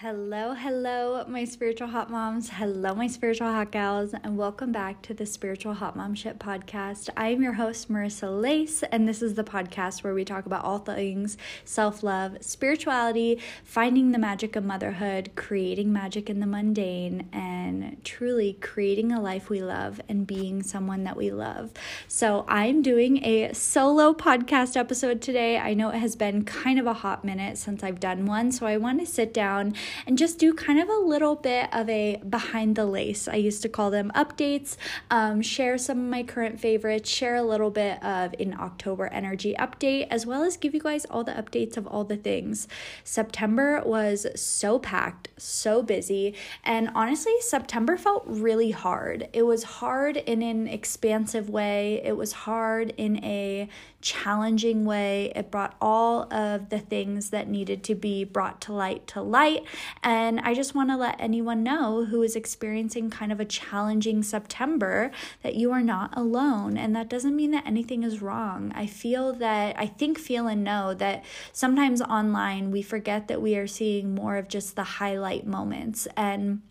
Hello, hello, my spiritual hot moms. Hello, my spiritual hot gals, and welcome back to the Spiritual Hot Mom Shit podcast. I am your host, Marissa Lace, and this is the podcast where we talk about all things self love, spirituality, finding the magic of motherhood, creating magic in the mundane, and truly creating a life we love and being someone that we love. So, I'm doing a solo podcast episode today. I know it has been kind of a hot minute since I've done one, so I want to sit down and just do kind of a little bit of a behind the lace. I used to call them updates, um, share some of my current favorites, share a little bit of an October energy update, as well as give you guys all the updates of all the things. September was so packed, so busy, and honestly, September felt really hard. It was hard in an expansive way, it was hard in a challenging way. It brought all of the things that needed to be brought to light to light. And I just want to let anyone know who is experiencing kind of a challenging September that you are not alone. And that doesn't mean that anything is wrong. I feel that, I think, feel, and know that sometimes online we forget that we are seeing more of just the highlight moments. And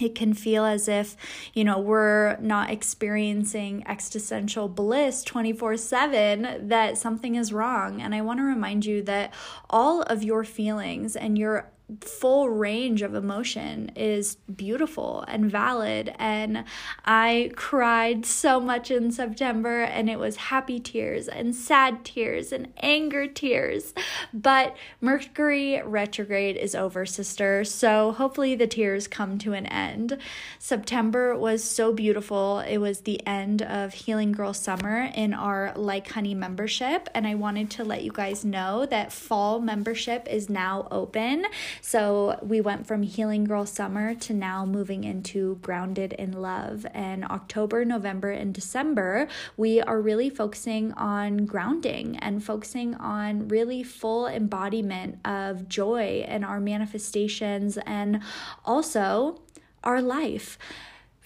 it can feel as if you know we're not experiencing existential bliss 24/7 that something is wrong and i want to remind you that all of your feelings and your full range of emotion is beautiful and valid. And I cried so much in September, and it was happy tears and sad tears and anger tears. But Mercury retrograde is over, sister. So hopefully the tears come to an end. September was so beautiful. It was the end of Healing Girl Summer in our Like Honey membership. And I wanted to let you guys know that fall membership is now open. So we went from Healing Girl Summer to now moving into Grounded in Love. And October, November, and December, we are really focusing on grounding and focusing on really full embodiment of joy and our manifestations and also our life.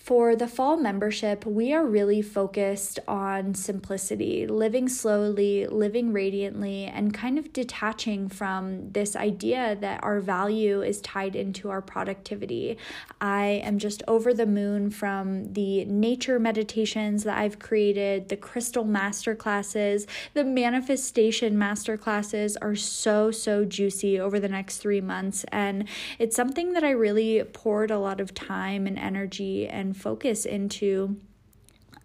For the fall membership, we are really focused on simplicity, living slowly, living radiantly, and kind of detaching from this idea that our value is tied into our productivity. I am just over the moon from the nature meditations that I've created, the crystal master classes, the manifestation master classes are so, so juicy over the next three months. And it's something that I really poured a lot of time and energy and focus into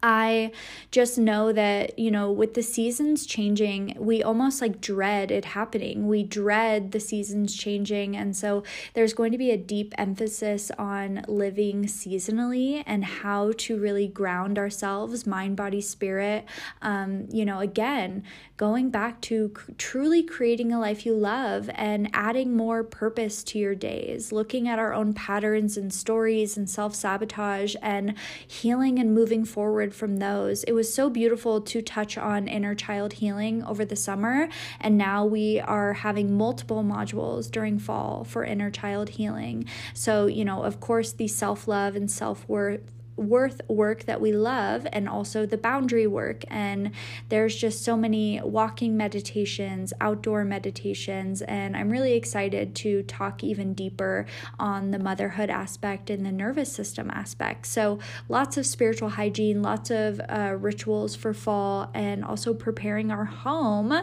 I just know that, you know, with the seasons changing, we almost like dread it happening. We dread the seasons changing. And so there's going to be a deep emphasis on living seasonally and how to really ground ourselves, mind, body, spirit. Um, you know, again, going back to truly creating a life you love and adding more purpose to your days, looking at our own patterns and stories and self sabotage and healing and moving forward from those. It was so beautiful to touch on inner child healing over the summer, and now we are having multiple modules during fall for inner child healing. So, you know, of course, the self love and self worth worth work that we love and also the boundary work. And there's just so many walking meditations outdoor meditations and i'm really excited to talk even deeper on the motherhood aspect and the nervous system aspect. So lots of spiritual hygiene lots of uh, rituals for fall and also preparing our home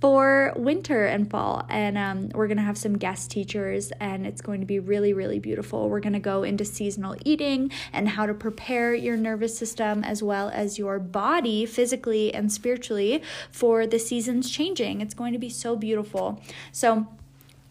for winter and fall. And um, we're gonna have some guest teachers and it's going to be really really beautiful. We're gonna go into seasonal eating and how to prepare your nervous system as well as your body physically and spiritually for the seasons changing. It's going to be so beautiful. So,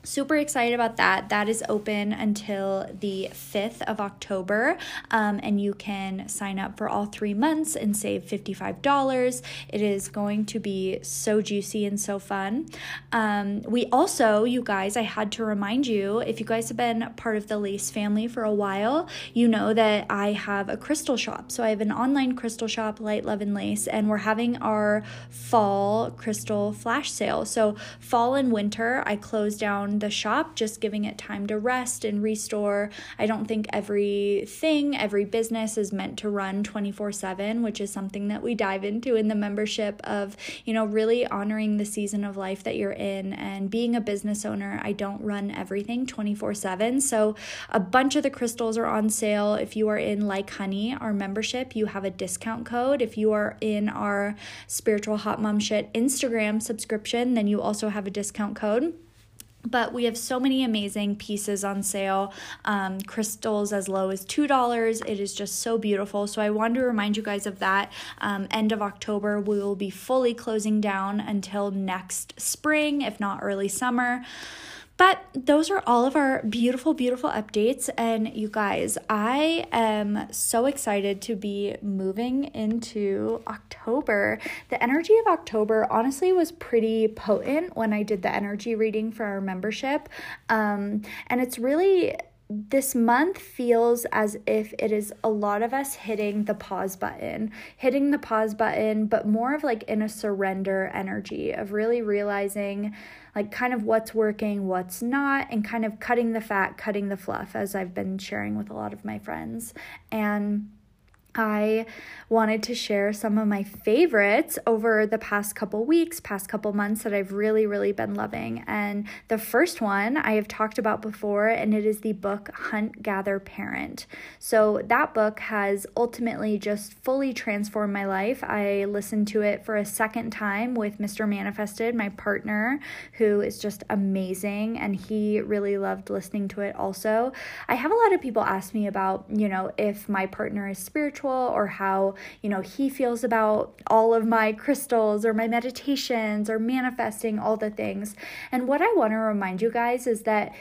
super excited about that. That is open until the 5th of October, um, and you can sign up for all three months and save $55. It is going to be so juicy and so fun. Um, we also, you guys, I had to remind you if you guys have been part of the Lace family for a while, you know that I have a crystal shop. So I have an online crystal shop, Light, Love, and Lace, and we're having our fall crystal flash sale. So, fall and winter, I close down down the shop, just giving it time to rest and restore. I don't think everything, every business is meant to run 24 7, which is something that we dive into in the membership of, you know, really honoring the season of life that you're in. And being a business owner, I don't run everything 24 7. So a bunch of the crystals are on sale. If you are in Like Honey, our membership, you have a discount code. If you are in our Spiritual Hot Mom Shit Instagram subscription, then you also have a discount code but we have so many amazing pieces on sale. Um, crystals as low as $2 it is just so beautiful. So i wanted to remind you guys of that. Um, end of october we will be fully closing down until next spring if not early summer but those are all of our beautiful, beautiful updates. And you guys, I am so excited to be moving into October. The energy of October honestly was pretty potent when I did the energy reading for our membership. Um, and it's really this month feels as if it is a lot of us hitting the pause button, hitting the pause button, but more of like in a surrender energy of really realizing like kind of what's working, what's not, and kind of cutting the fat, cutting the fluff, as I've been sharing with a lot of my friends. And I wanted to share some of my favorites over the past couple weeks, past couple months that I've really, really been loving. And the first one I have talked about before, and it is the book Hunt, Gather, Parent. So that book has ultimately just fully transformed my life. I listened to it for a second time with Mr. Manifested, my partner, who is just amazing, and he really loved listening to it also. I have a lot of people ask me about, you know, if my partner is spiritual spiritual or how, you know, he feels about all of my crystals or my meditations or manifesting all the things. And what I want to remind you guys is that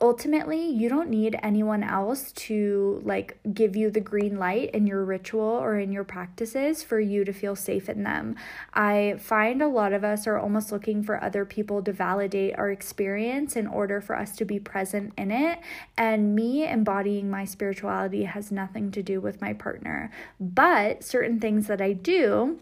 ultimately you don't need anyone else to like give you the green light in your ritual or in your practices for you to feel safe in them. I find a lot of us are almost looking for other people to validate our experience in order for us to be present in it and me embodying my spirituality has nothing to do with my partner. But certain things that i do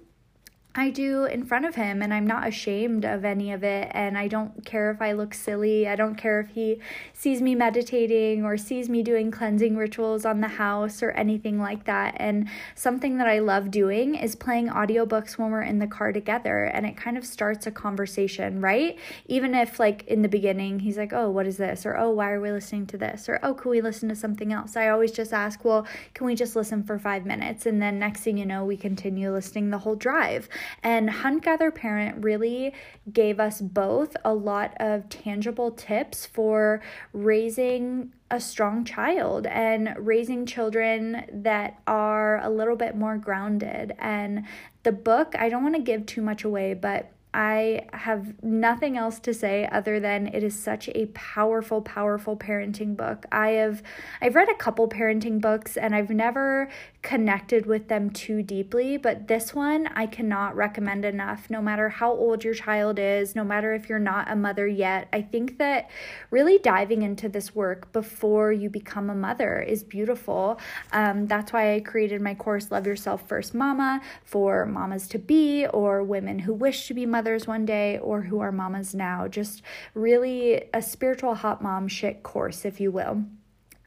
I do in front of him, and I'm not ashamed of any of it. And I don't care if I look silly. I don't care if he sees me meditating or sees me doing cleansing rituals on the house or anything like that. And something that I love doing is playing audiobooks when we're in the car together, and it kind of starts a conversation, right? Even if, like, in the beginning, he's like, Oh, what is this? Or, Oh, why are we listening to this? Or, Oh, can we listen to something else? I always just ask, Well, can we just listen for five minutes? And then next thing you know, we continue listening the whole drive. And Hunt Gather Parent really gave us both a lot of tangible tips for raising a strong child and raising children that are a little bit more grounded. And the book, I don't want to give too much away, but I have nothing else to say other than it is such a powerful powerful parenting book. I have I've read a couple parenting books and I've never connected with them too deeply, but this one I cannot recommend enough no matter how old your child is, no matter if you're not a mother yet. I think that really diving into this work before you become a mother is beautiful. Um, that's why I created my course Love Yourself First Mama for mamas to be or women who wish to be mothers mothers one day or who are mamas now. Just really a spiritual hot mom shit course, if you will.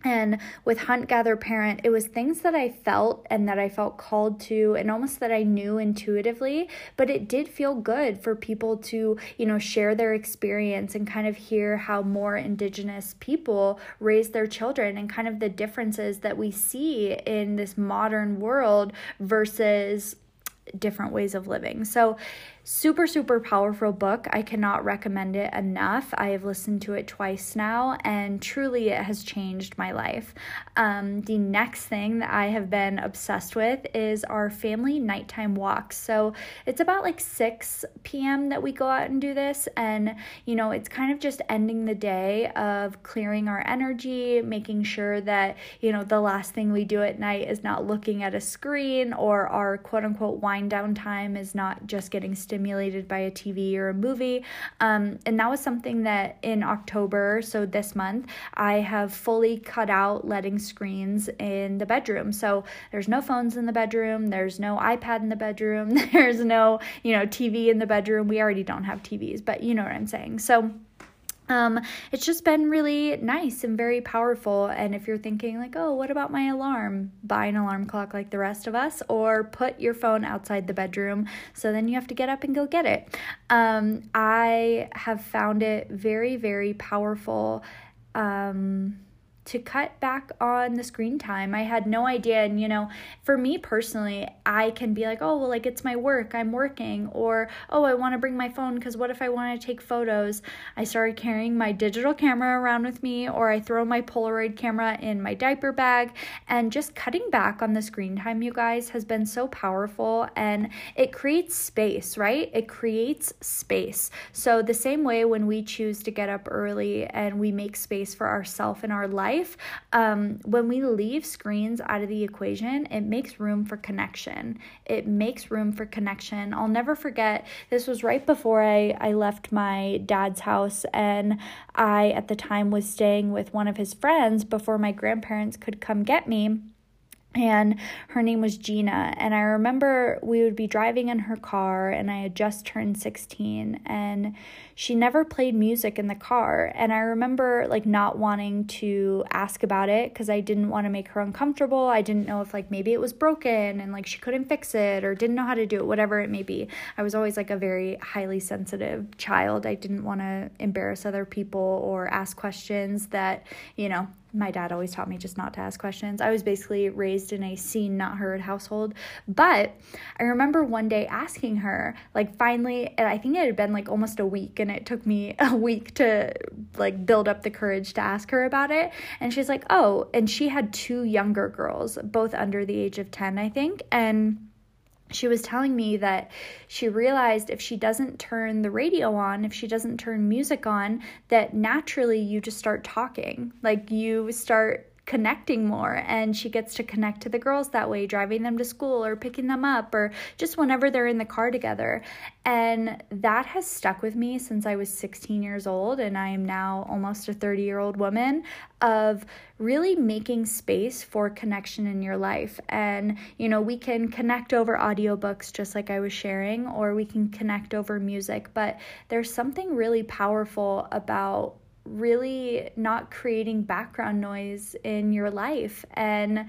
And with Hunt Gather Parent, it was things that I felt and that I felt called to, and almost that I knew intuitively. But it did feel good for people to, you know, share their experience and kind of hear how more Indigenous people raise their children and kind of the differences that we see in this modern world versus different ways of living. So Super, super powerful book. I cannot recommend it enough. I have listened to it twice now, and truly it has changed my life. Um, the next thing that I have been obsessed with is our family nighttime walks. So it's about like 6 p.m. that we go out and do this, and you know, it's kind of just ending the day of clearing our energy, making sure that you know the last thing we do at night is not looking at a screen, or our quote unquote wind down time is not just getting stimulated by a TV or a movie. Um, and that was something that in October, so this month, I have fully cut out letting screens in the bedroom. So there's no phones in the bedroom, there's no iPad in the bedroom, there's no, you know, TV in the bedroom. We already don't have TVs, but you know what I'm saying. So um, it's just been really nice and very powerful. And if you're thinking, like, oh, what about my alarm? Buy an alarm clock like the rest of us, or put your phone outside the bedroom so then you have to get up and go get it. Um, I have found it very, very powerful. Um, to cut back on the screen time. I had no idea. And, you know, for me personally, I can be like, oh, well, like it's my work, I'm working. Or, oh, I want to bring my phone because what if I want to take photos? I started carrying my digital camera around with me, or I throw my Polaroid camera in my diaper bag. And just cutting back on the screen time, you guys, has been so powerful. And it creates space, right? It creates space. So, the same way when we choose to get up early and we make space for ourselves in our life life, um, when we leave screens out of the equation, it makes room for connection. It makes room for connection. I'll never forget, this was right before I, I left my dad's house, and I, at the time, was staying with one of his friends before my grandparents could come get me and her name was Gina. And I remember we would be driving in her car, and I had just turned 16, and she never played music in the car. And I remember like not wanting to ask about it because I didn't want to make her uncomfortable. I didn't know if like maybe it was broken and like she couldn't fix it or didn't know how to do it, whatever it may be. I was always like a very highly sensitive child. I didn't want to embarrass other people or ask questions that, you know, my dad always taught me just not to ask questions. I was basically raised in a seen, not heard household. But I remember one day asking her, like, finally, and I think it had been like almost a week, and it took me a week to like build up the courage to ask her about it. And she's like, "Oh," and she had two younger girls, both under the age of 10, I think. And she was telling me that she realized if she doesn't turn the radio on, if she doesn't turn music on, that naturally you just start talking. Like you start connecting more and she gets to connect to the girls that way driving them to school or picking them up or just whenever they're in the car together. And that has stuck with me since I was 16 years old and I am now almost a 30 year old woman of really making space for connection in your life. And you know we can connect over audiobooks just like I was sharing or we can connect over music but there's something really powerful about really not creating background noise in your life. And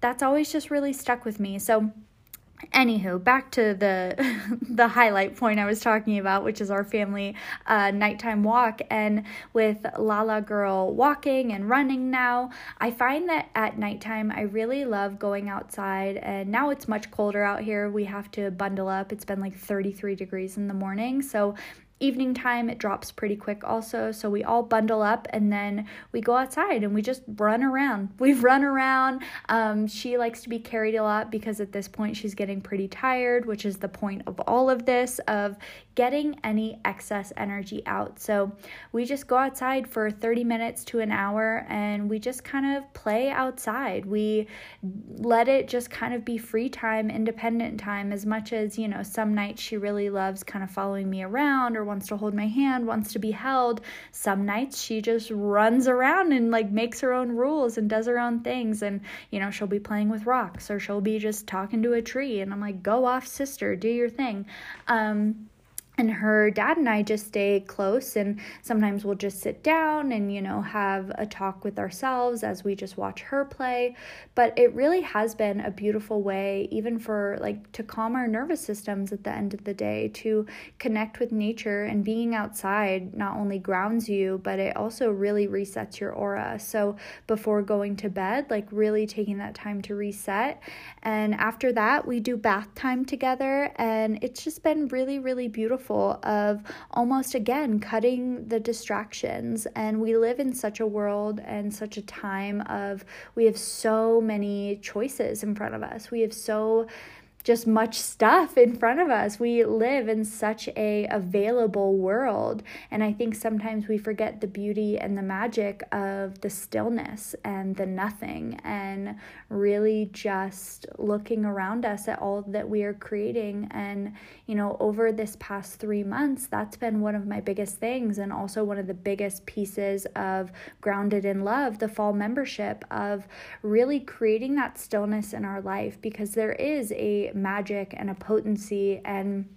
that's always just really stuck with me. So, anywho back to the the highlight point i was talking about which is our family uh, nighttime walk. And with lala girl walking and running now i find that at nighttime i really love going outside. And now it's much colder out here. We have to bundle up. It's been like 33 degrees in the morning. So evening time it drops pretty quick also. So we all bundle up and then we go outside and we just run around. We've run around. Um, she likes to be carried a lot because at this point she's getting pretty tired which is the point of all of this of getting any excess energy out so we just go outside for 30 minutes to an hour and we just kind of play outside we let it just kind of be free time independent time as much as you know some nights she really loves kind of following me around or wants to hold my hand, wants to be held. Some nights she just runs around and like makes her own rules and does her own things. And, you know, she'll be playing with rocks or she'll be just talking to a tree. And I'm like, go off, sister, do your thing. Um, and her dad and I just stay close and sometimes we'll just sit down and you know have a talk with ourselves as we just watch her play. But it really has been a beautiful way even for like to calm our nervous systems at the end of the day to connect with nature and being outside not only grounds you but it also really resets your aura. So before going to bed like really taking that time to reset. And after that we do bath time together and it's just been really really beautiful beautiful of almost again cutting the distractions. And we live in such a world and such a time of we have so many choices in front of us. We have so just much stuff in front of us. We live in such a available world and I think sometimes we forget the beauty and the magic of the stillness and the nothing and really just looking around us at all that we are creating and you know over this past 3 months that's been one of my biggest things and also one of the biggest pieces of grounded in love the fall membership of really creating that stillness in our life because there is a magic and a potency and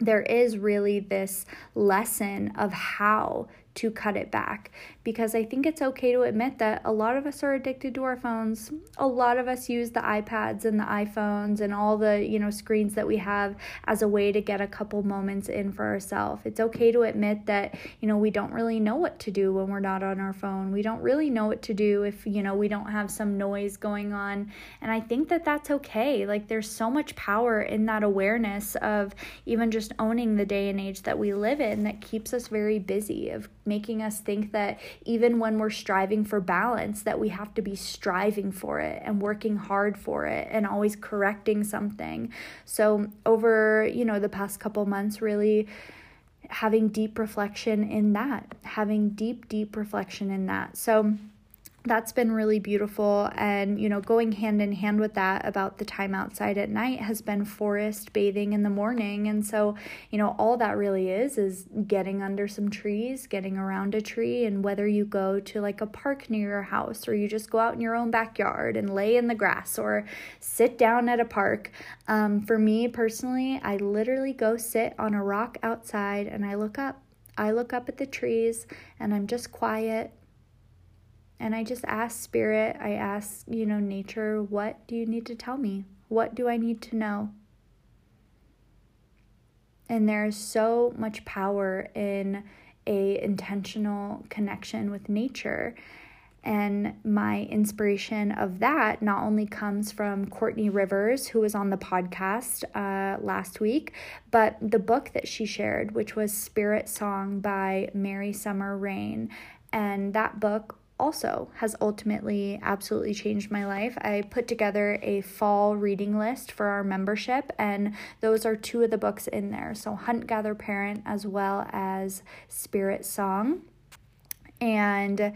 there is really this lesson of how to cut it back because I think it's okay to admit that a lot of us are addicted to our phones. A lot of us use the iPads and the iPhones and all the, you know, screens that we have as a way to get a couple moments in for ourselves. It's okay to admit that, you know, we don't really know what to do when we're not on our phone. We don't really know what to do if, you know, we don't have some noise going on. And I think that that's okay. Like there's so much power in that awareness of even just owning the day and age that we live in that keeps us very busy of making us think that even when we're striving for balance that we have to be striving for it and working hard for it and always correcting something. So over you know the past couple months really having deep reflection in that having deep deep reflection in that. So that's been really beautiful. And you know going hand in hand with that about the time outside at night has been forest bathing in the morning. And so you know all that really is is getting under some trees getting around a tree. And whether you go to like a park near your house or you just go out in your own backyard and lay in the grass or sit down at a park um, for me personally i literally go sit on a rock outside and i look up. I look up at the trees and i'm just quiet and I just ask spirit, I ask, you know, nature, what do you need to tell me? What do I need to know? And there's so much power in a intentional connection with nature. And my inspiration of that not only comes from Courtney Rivers, who was on the podcast uh, last week, but the book that she shared, which was Spirit Song by Mary Summer Rain. And that book also has ultimately absolutely changed my life. I put together a fall reading list for our membership, and those are two of the books in there. So, Hunt, Gather, Parent, as well as Spirit Song. And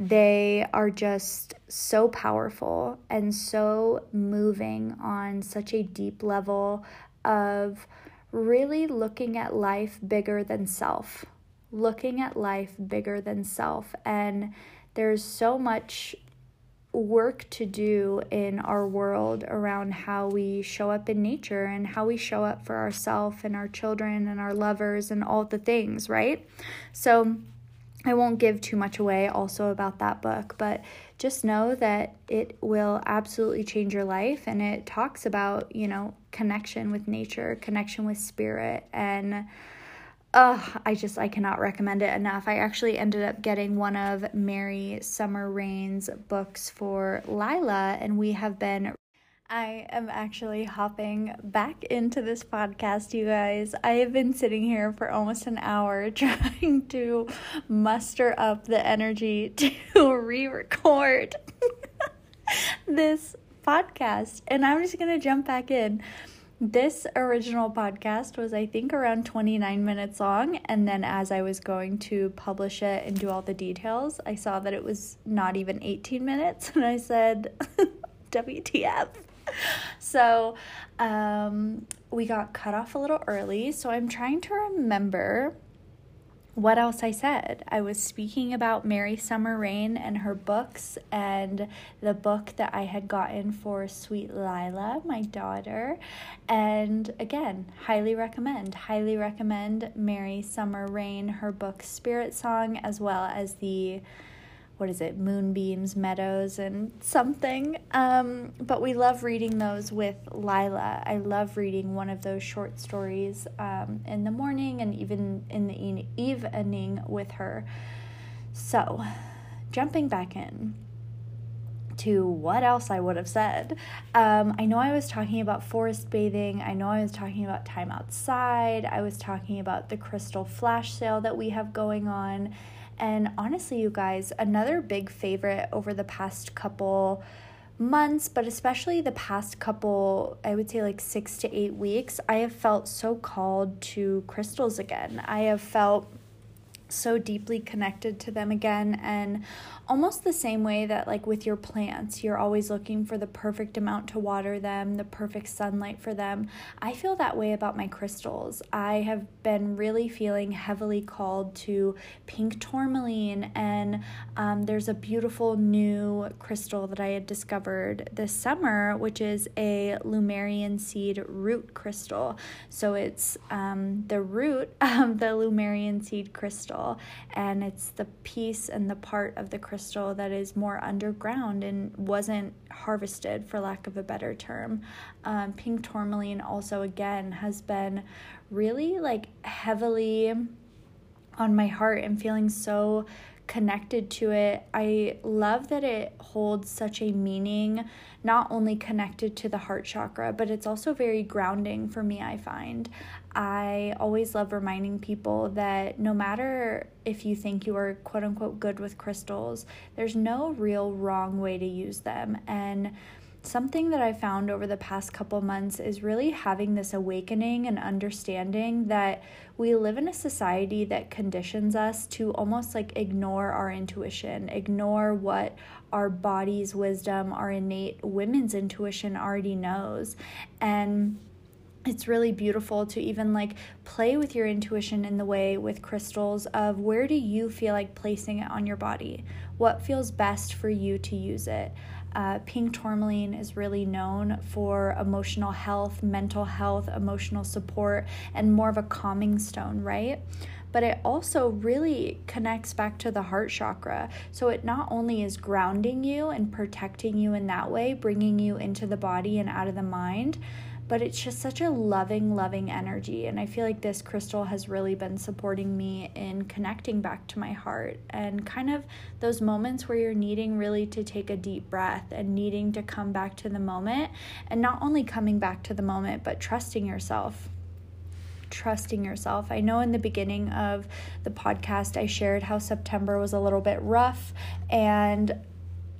they are just so powerful and so moving on such a deep level of really looking at life bigger than self, looking at life bigger than self, and there's so much work to do in our world around how we show up in nature and how we show up for ourselves and our children and our lovers and all the things, right? So I won't give too much away also about that book, but just know that it will absolutely change your life and it talks about, you know, connection with nature, connection with spirit and uh, I just I cannot recommend it enough. I actually ended up getting one of Mary Summer Rain's books for Lila, and we have been. I am actually hopping back into this podcast, you guys. I have been sitting here for almost an hour trying to muster up the energy to re record this podcast, and I'm just gonna jump back in. This original podcast was, I think, around 29 minutes long. And then as I was going to publish it and do all the details, I saw that it was not even 18 minutes. And I said, WTF. So um, we got cut off a little early. So I'm trying to remember what else I said. I was speaking about Mary Summer Rain and her books and the book that I had gotten for Sweet Lila, my daughter. And again, highly recommend, highly recommend Mary Summer Rain, her book Spirit Song, as well as the what is it, Moonbeams, Meadows, and something. Um, but we love reading those with Lila. I love reading one of those short stories um, in the morning and even in the evening with her. So, jumping back in to what else I would have said. Um, I know I was talking about forest bathing. I know I was talking about time outside. I was talking about the crystal flash sale that we have going on and honestly, you guys, another big favorite over the past couple months, but especially the past couple, I would say like six to eight weeks, I have felt so called to crystals again. I have felt so deeply connected to them again and almost the same way that like with your plants you're always looking for the perfect amount to water them the perfect sunlight for them. I feel that way about my crystals. I have been really feeling heavily called to pink tourmaline and um, there's a beautiful new crystal that i had discovered this summer which is a Lemurian seed root crystal. So it's um, the root of the Lemurian seed crystal crystal, and it's the piece and the part of the crystal that is more underground and wasn't harvested, for lack of a better term. Um, pink tourmaline also, again, has been really like heavily on my heart and feeling so connected to it. I love that it holds such a meaning, not only connected to the heart chakra, but it's also very grounding for me, I find. I always love reminding people that no matter if you think you are quote unquote good with crystals, there's no real wrong way to use them. And something that I found over the past couple months is really having this awakening and understanding that we live in a society that conditions us to almost like ignore our intuition, ignore what our body's wisdom, our innate women's intuition already knows. And it's really beautiful to even like play with your intuition in the way with crystals of where do you feel like placing it on your body? What feels best for you to use it? Uh, pink tourmaline is really known for emotional health, mental health, emotional support, and more of a calming stone, right? But it also really connects back to the heart chakra. So it not only is grounding you and protecting you in that way, bringing you into the body and out of the mind, but it's just such a loving, loving energy. And I feel like this crystal has really been supporting me in connecting back to my heart and kind of those moments where you're needing really to take a deep breath and needing to come back to the moment and not only coming back to the moment, but trusting yourself trusting yourself. I know in the beginning of the podcast, I shared how September was a little bit rough. And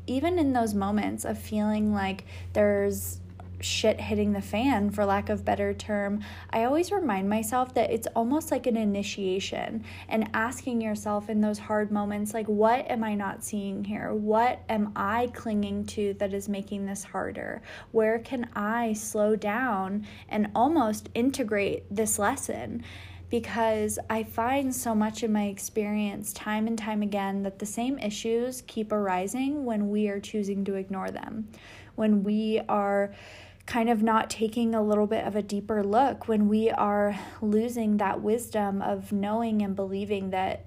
even in those moments of feeling like there's shit hitting the fan, for lack of better term, I always remind myself that it's almost like an initiation and asking yourself in those hard moments, like, what am I not seeing here? What am I clinging to that is making this harder? Where can I slow down and almost integrate this lesson? because I find so much in my experience, time and time again, that the same issues keep arising when we are choosing to ignore them. When we are kind of not taking a little bit of a deeper look when we are losing that wisdom of knowing and believing that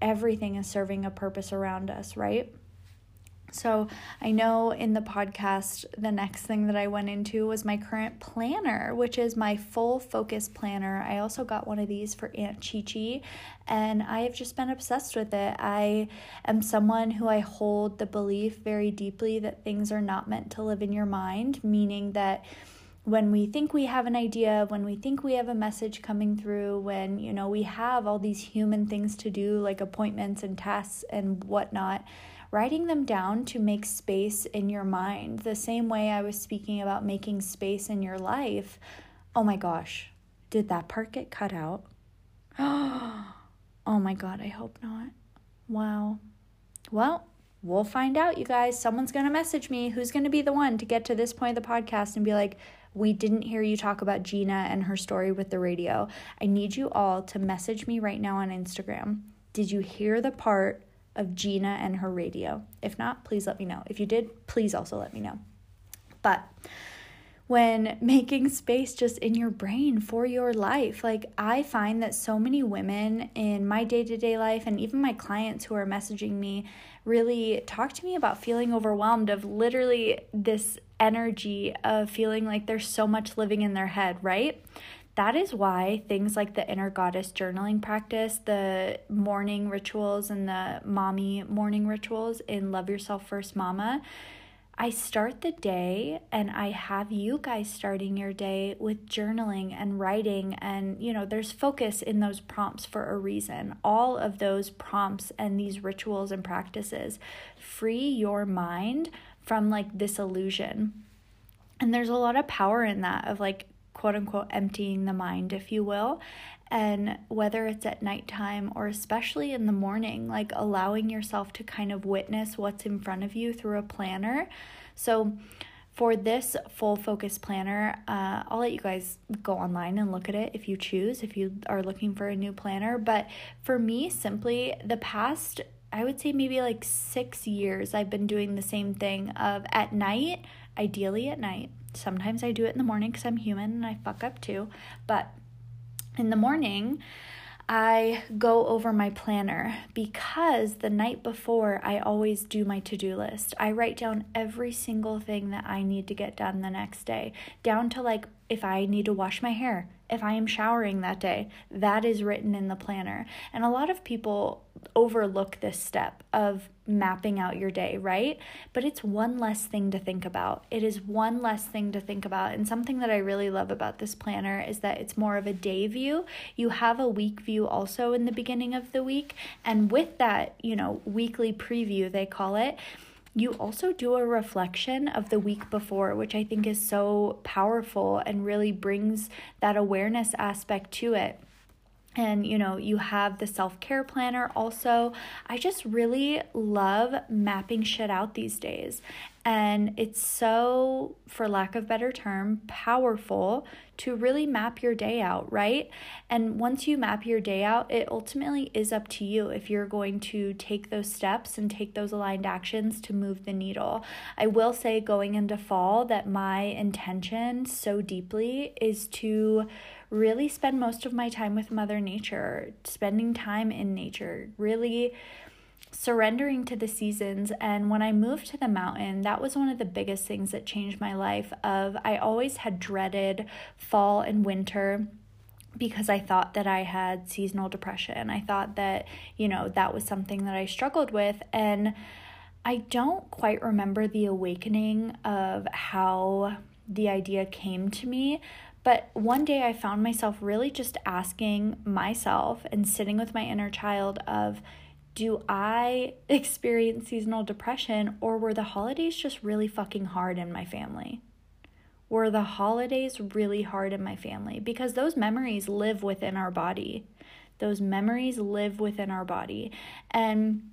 everything is serving a purpose around us, right? So, I know in the podcast, the next thing that I went into was my current planner, which is my full focus planner. I also got one of these for Aunt Chi Chi, and I have just been obsessed with it. I am someone who I hold the belief very deeply that things are not meant to live in your mind, meaning that when we think we have an idea, when we think we have a message coming through, when you know we have all these human things to do like appointments and tests and whatnot, writing them down to make space in your mind. The same way I was speaking about making space in your life. Oh my gosh, did that part get cut out? Oh my god, I hope not. Wow. Well, we'll find out, you guys. Someone's going to message me. Who's going to be the one to get to this point of the podcast and be like, we didn't hear you talk about Gina and her story with the radio. I need you all to message me right now on Instagram. Did you hear the part of Gina and her radio. If not, please let me know. If you did, please also let me know. But when making space just in your brain for your life. Like, I find that so many women in my day to day life, and even my clients who are messaging me, really talk to me about feeling overwhelmed of literally this energy of feeling like there's so much living in their head, right? That is why things like the inner goddess journaling practice, the morning rituals, and the mommy morning rituals in Love Yourself First Mama. I start the day and I have you guys starting your day with journaling and writing. And, you know, there's focus in those prompts for a reason. All of those prompts and these rituals and practices free your mind from like this illusion. And there's a lot of power in that of like quote unquote emptying the mind, if you will. And whether it's at nighttime or especially in the morning, like allowing yourself to kind of witness what's in front of you through a planner. So, for this full focus planner, uh, I'll let you guys go online and look at it if you choose, if you are looking for a new planner. But for me, simply the past, I would say maybe like six years, I've been doing the same thing of at night, ideally at night, Sometimes I do it in the morning because I'm human and I fuck up too. But in the morning, I go over my planner because the night before I always do my to do list. I write down every single thing that I need to get done the next day, down to like if I need to wash my hair, if I am showering that day, that is written in the planner. And a lot of people overlook this step of mapping out your day, right? But it's one less thing to think about. It is one less thing to think about. And something that I really love about this planner is that it's more of a day view. You have a week view also in the beginning of the week. And with that, you know, weekly preview, they call it you also do a reflection of the week before, which I think is so powerful and really brings that awareness aspect to it. And you know you have the self-care planner also. I just really love mapping shit out these days and it's so for lack of better term powerful to really map your day out right? And once you map your day out it ultimately is up to you if you're going to take those steps and take those aligned actions to move the needle. I will say going into fall that my intention so deeply is to really spend most of my time with Mother Nature, spending time in nature, really surrendering to the seasons and when i moved to the mountain that was one of the biggest things that changed my life of i always had dreaded fall and winter because I thought that I had seasonal depression. I thought that, you know, that was something that I struggled with. And I don't quite remember the awakening of how the idea came to me, but one day I found myself really just asking myself and sitting with my inner child of do I experience seasonal depression or were the holidays just really fucking hard in my family? Were the holidays really hard in my family? Because those memories live within our body. Those memories live within our body. And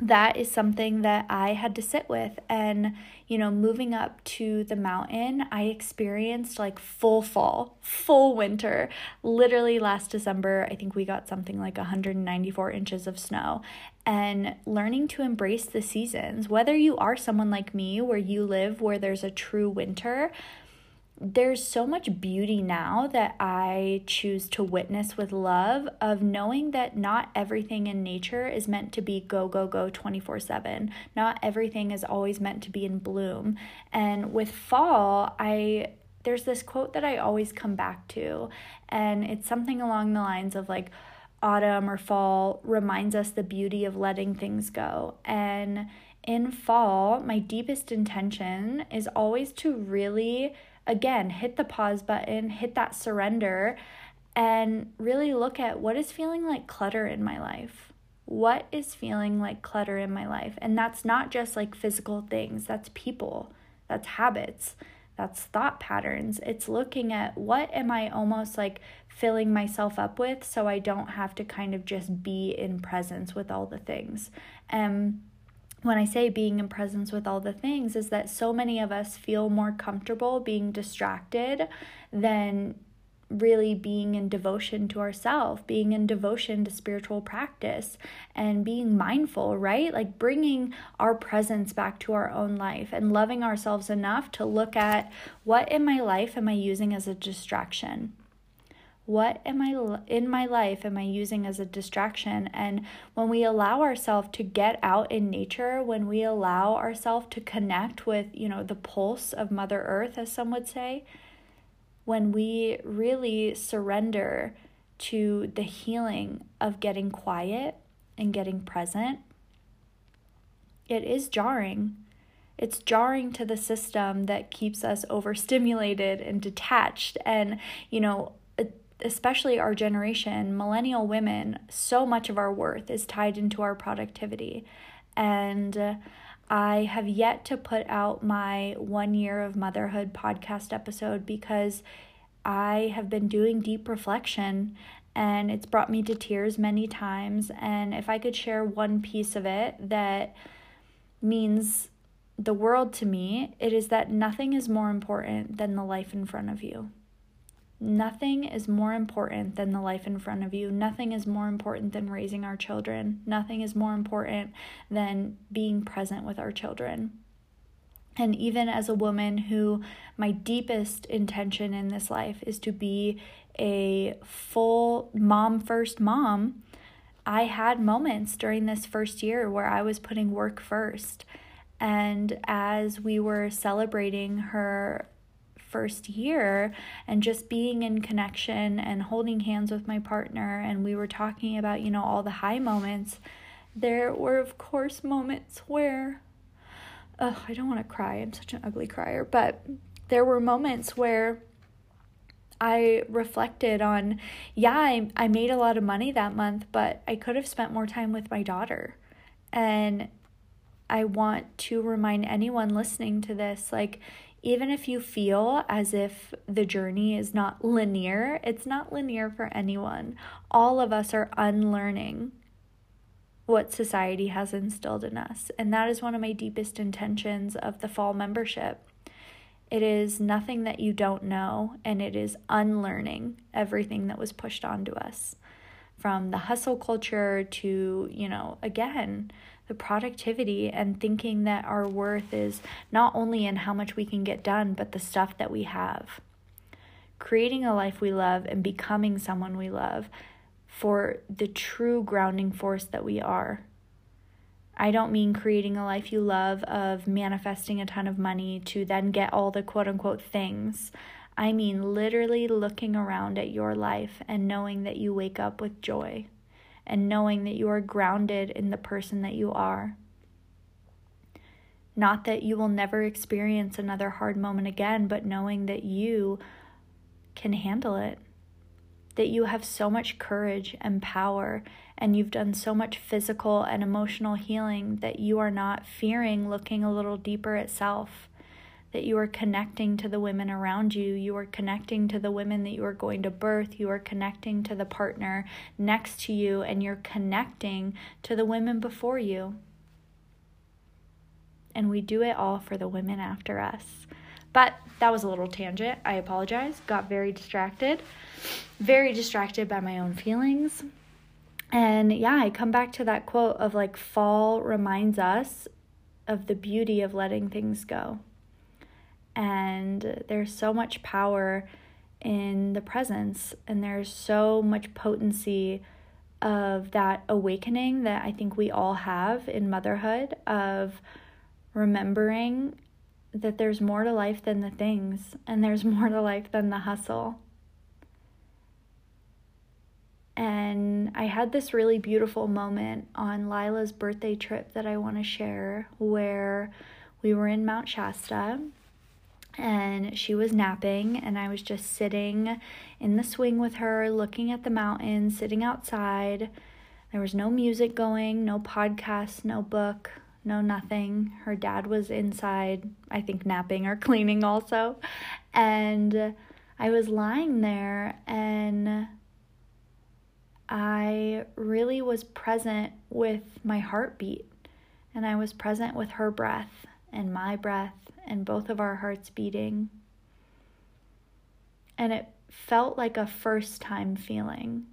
that is something that I had to sit with. And, you know, moving up to the mountain, I experienced like full fall, full winter. Literally last December, I think we got something like 194 inches of snow. And learning to embrace the seasons, whether you are someone like me where you live where there's a true winter, there's so much beauty now that I choose to witness with love of knowing that not everything in nature is meant to be go, go, go 24 7. Not everything is always meant to be in bloom. And with fall, I there's this quote that I always come back to, and it's something along the lines of like, autumn or fall reminds us the beauty of letting things go. And in fall, my deepest intention is always to really again, hit the pause button, hit that surrender, and really look at what is feeling like clutter in my life. What is feeling like clutter in my life? And that's not just like physical things, that's people, that's habits, that's thought patterns. It's looking at what am I almost like filling myself up with so I don't have to kind of just be in presence with all the things. And when I say being in presence with all the things, is that so many of us feel more comfortable being distracted than really being in devotion to ourselves, being in devotion to spiritual practice, and being mindful, right? Like bringing our presence back to our own life and loving ourselves enough to look at what in my life am I using as a distraction? What am I in my life am I using as a distraction? And when we allow ourselves to get out in nature, when we allow ourselves to connect with, you know, the pulse of Mother Earth, as some would say, when we really surrender to the healing of getting quiet and getting present, it is jarring. It's jarring to the system that keeps us overstimulated and detached and, you know, especially our generation, millennial women, so much of our worth is tied into our productivity. And uh, I have yet to put out my one year of motherhood podcast episode because I have been doing deep reflection and it's brought me to tears many times. And if I could share one piece of it that means the world to me, it is that nothing is more important than the life in front of you. Nothing is more important than the life in front of you. Nothing is more important than raising our children. Nothing is more important than being present with our children. And even as a woman who my deepest intention in this life is to be a full mom first mom, I had moments during this first year where I was putting work first. And as we were celebrating her first year and just being in connection and holding hands with my partner, and we were talking about, you know, all the high moments, there were, of course, moments where, oh, I don't want to cry. I'm such an ugly crier, but there were moments where I reflected on, yeah, I, I made a lot of money that month, but I could have spent more time with my daughter. And I want to remind anyone listening to this like, even if you feel as if the journey is not linear, it's not linear for anyone. All of us are unlearning what society has instilled in us. And that is one of my deepest intentions of the fall membership it is nothing that you don't know, and it is unlearning everything that was pushed onto us from the hustle culture to, you know, again, the productivity and thinking that our worth is not only in how much we can get done, but the stuff that we have. Creating a life we love and becoming someone we love for the true grounding force that we are. I don't mean creating a life you love of manifesting a ton of money to then get all the quote unquote things. I mean literally looking around at your life and knowing that you wake up with joy and knowing that you are grounded in the person that you are. Not that you will never experience another hard moment again, but knowing that you can handle it that you have so much courage and power, and you've done so much physical and emotional healing that you are not fearing looking a little deeper at self. That you are connecting to the women around you, you are connecting to the women that you are going to birth, you are connecting to the partner next to you, and you're connecting to the women before you. And we do it all for the women after us. But that was a little tangent. I apologize. Got very distracted. Very distracted by my own feelings. And yeah, I come back to that quote of like, fall reminds us of the beauty of letting things go. And there's so much power in the presence, and there's so much potency of that awakening that I think we all have in motherhood of remembering that there's more to life than the things, and there's more to life than the hustle. And I had this really beautiful moment on Lila's birthday trip that I want to share where we were in Mount Shasta and she was napping, and I was just sitting in the swing with her, looking at the mountain, sitting outside. There was no music going, no podcast, no book no nothing. Her dad was inside, I think napping or cleaning also. And I was lying there and I really was present with my heartbeat. And I was present with her breath and my breath and both of our hearts beating. And it felt like a first time feeling.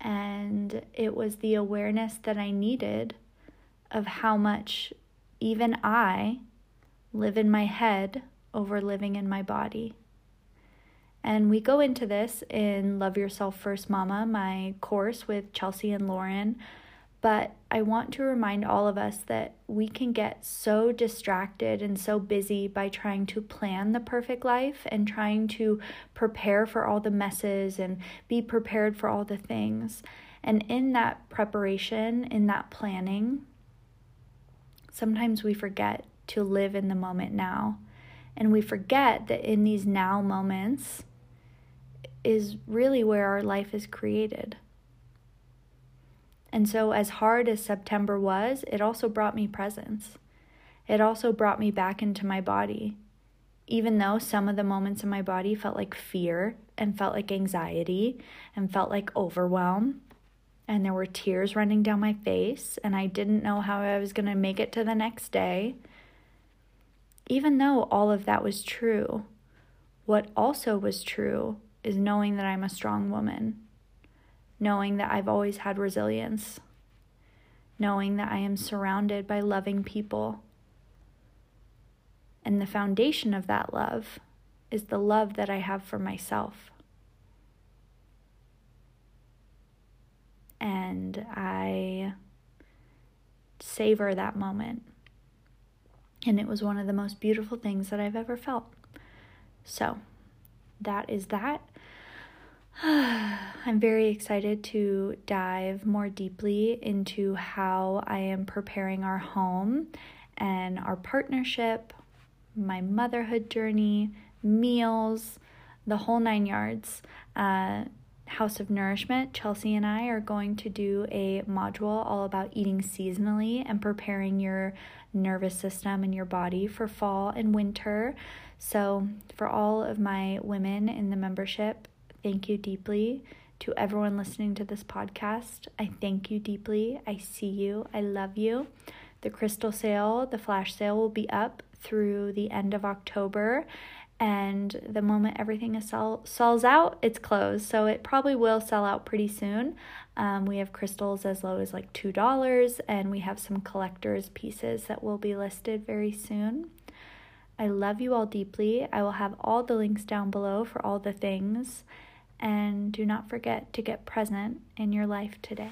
And it was the awareness that I needed of how much even I live in my head over living in my body. And we go into this in Love Yourself First Mama, my course with Chelsea and Lauren, but I want to remind all of us that we can get so distracted and so busy by trying to plan the perfect life and trying to prepare for all the messes and be prepared for all the things. And in that preparation, in that planning, sometimes we forget to live in the moment now. And we forget that in these now moments is really where our life is created. And so, as hard as September was, it also brought me presence. It also brought me back into my body. Even though some of the moments in my body felt like fear and felt like anxiety and felt like overwhelm, and there were tears running down my face, and I didn't know how I was going to make it to the next day. Even though all of that was true, what also was true is knowing that I'm a strong woman knowing that I've always had resilience, knowing that I am surrounded by loving people. And the foundation of that love is the love that I have for myself. And I savor that moment. And it was one of the most beautiful things that I've ever felt. So, that is that. I'm very excited to dive more deeply into how I am preparing our home and our partnership, my motherhood journey, meals, the whole nine yards. Uh, House of Nourishment, Chelsea and I are going to do a module all about eating seasonally and preparing your nervous system and your body for fall and winter. So, for all of my women in the membership, thank you deeply. To everyone listening to this podcast, I thank you deeply. I see you. I love you. The crystal sale, the flash sale will be up through the end of October. And the moment everything is sell, sells out, it's closed. So it probably will sell out pretty soon. Um, we have crystals as low as like $2, and we have some collector's pieces that will be listed very soon. I love you all deeply. I will have all the links down below for all the things. And do not forget to get present in your life today.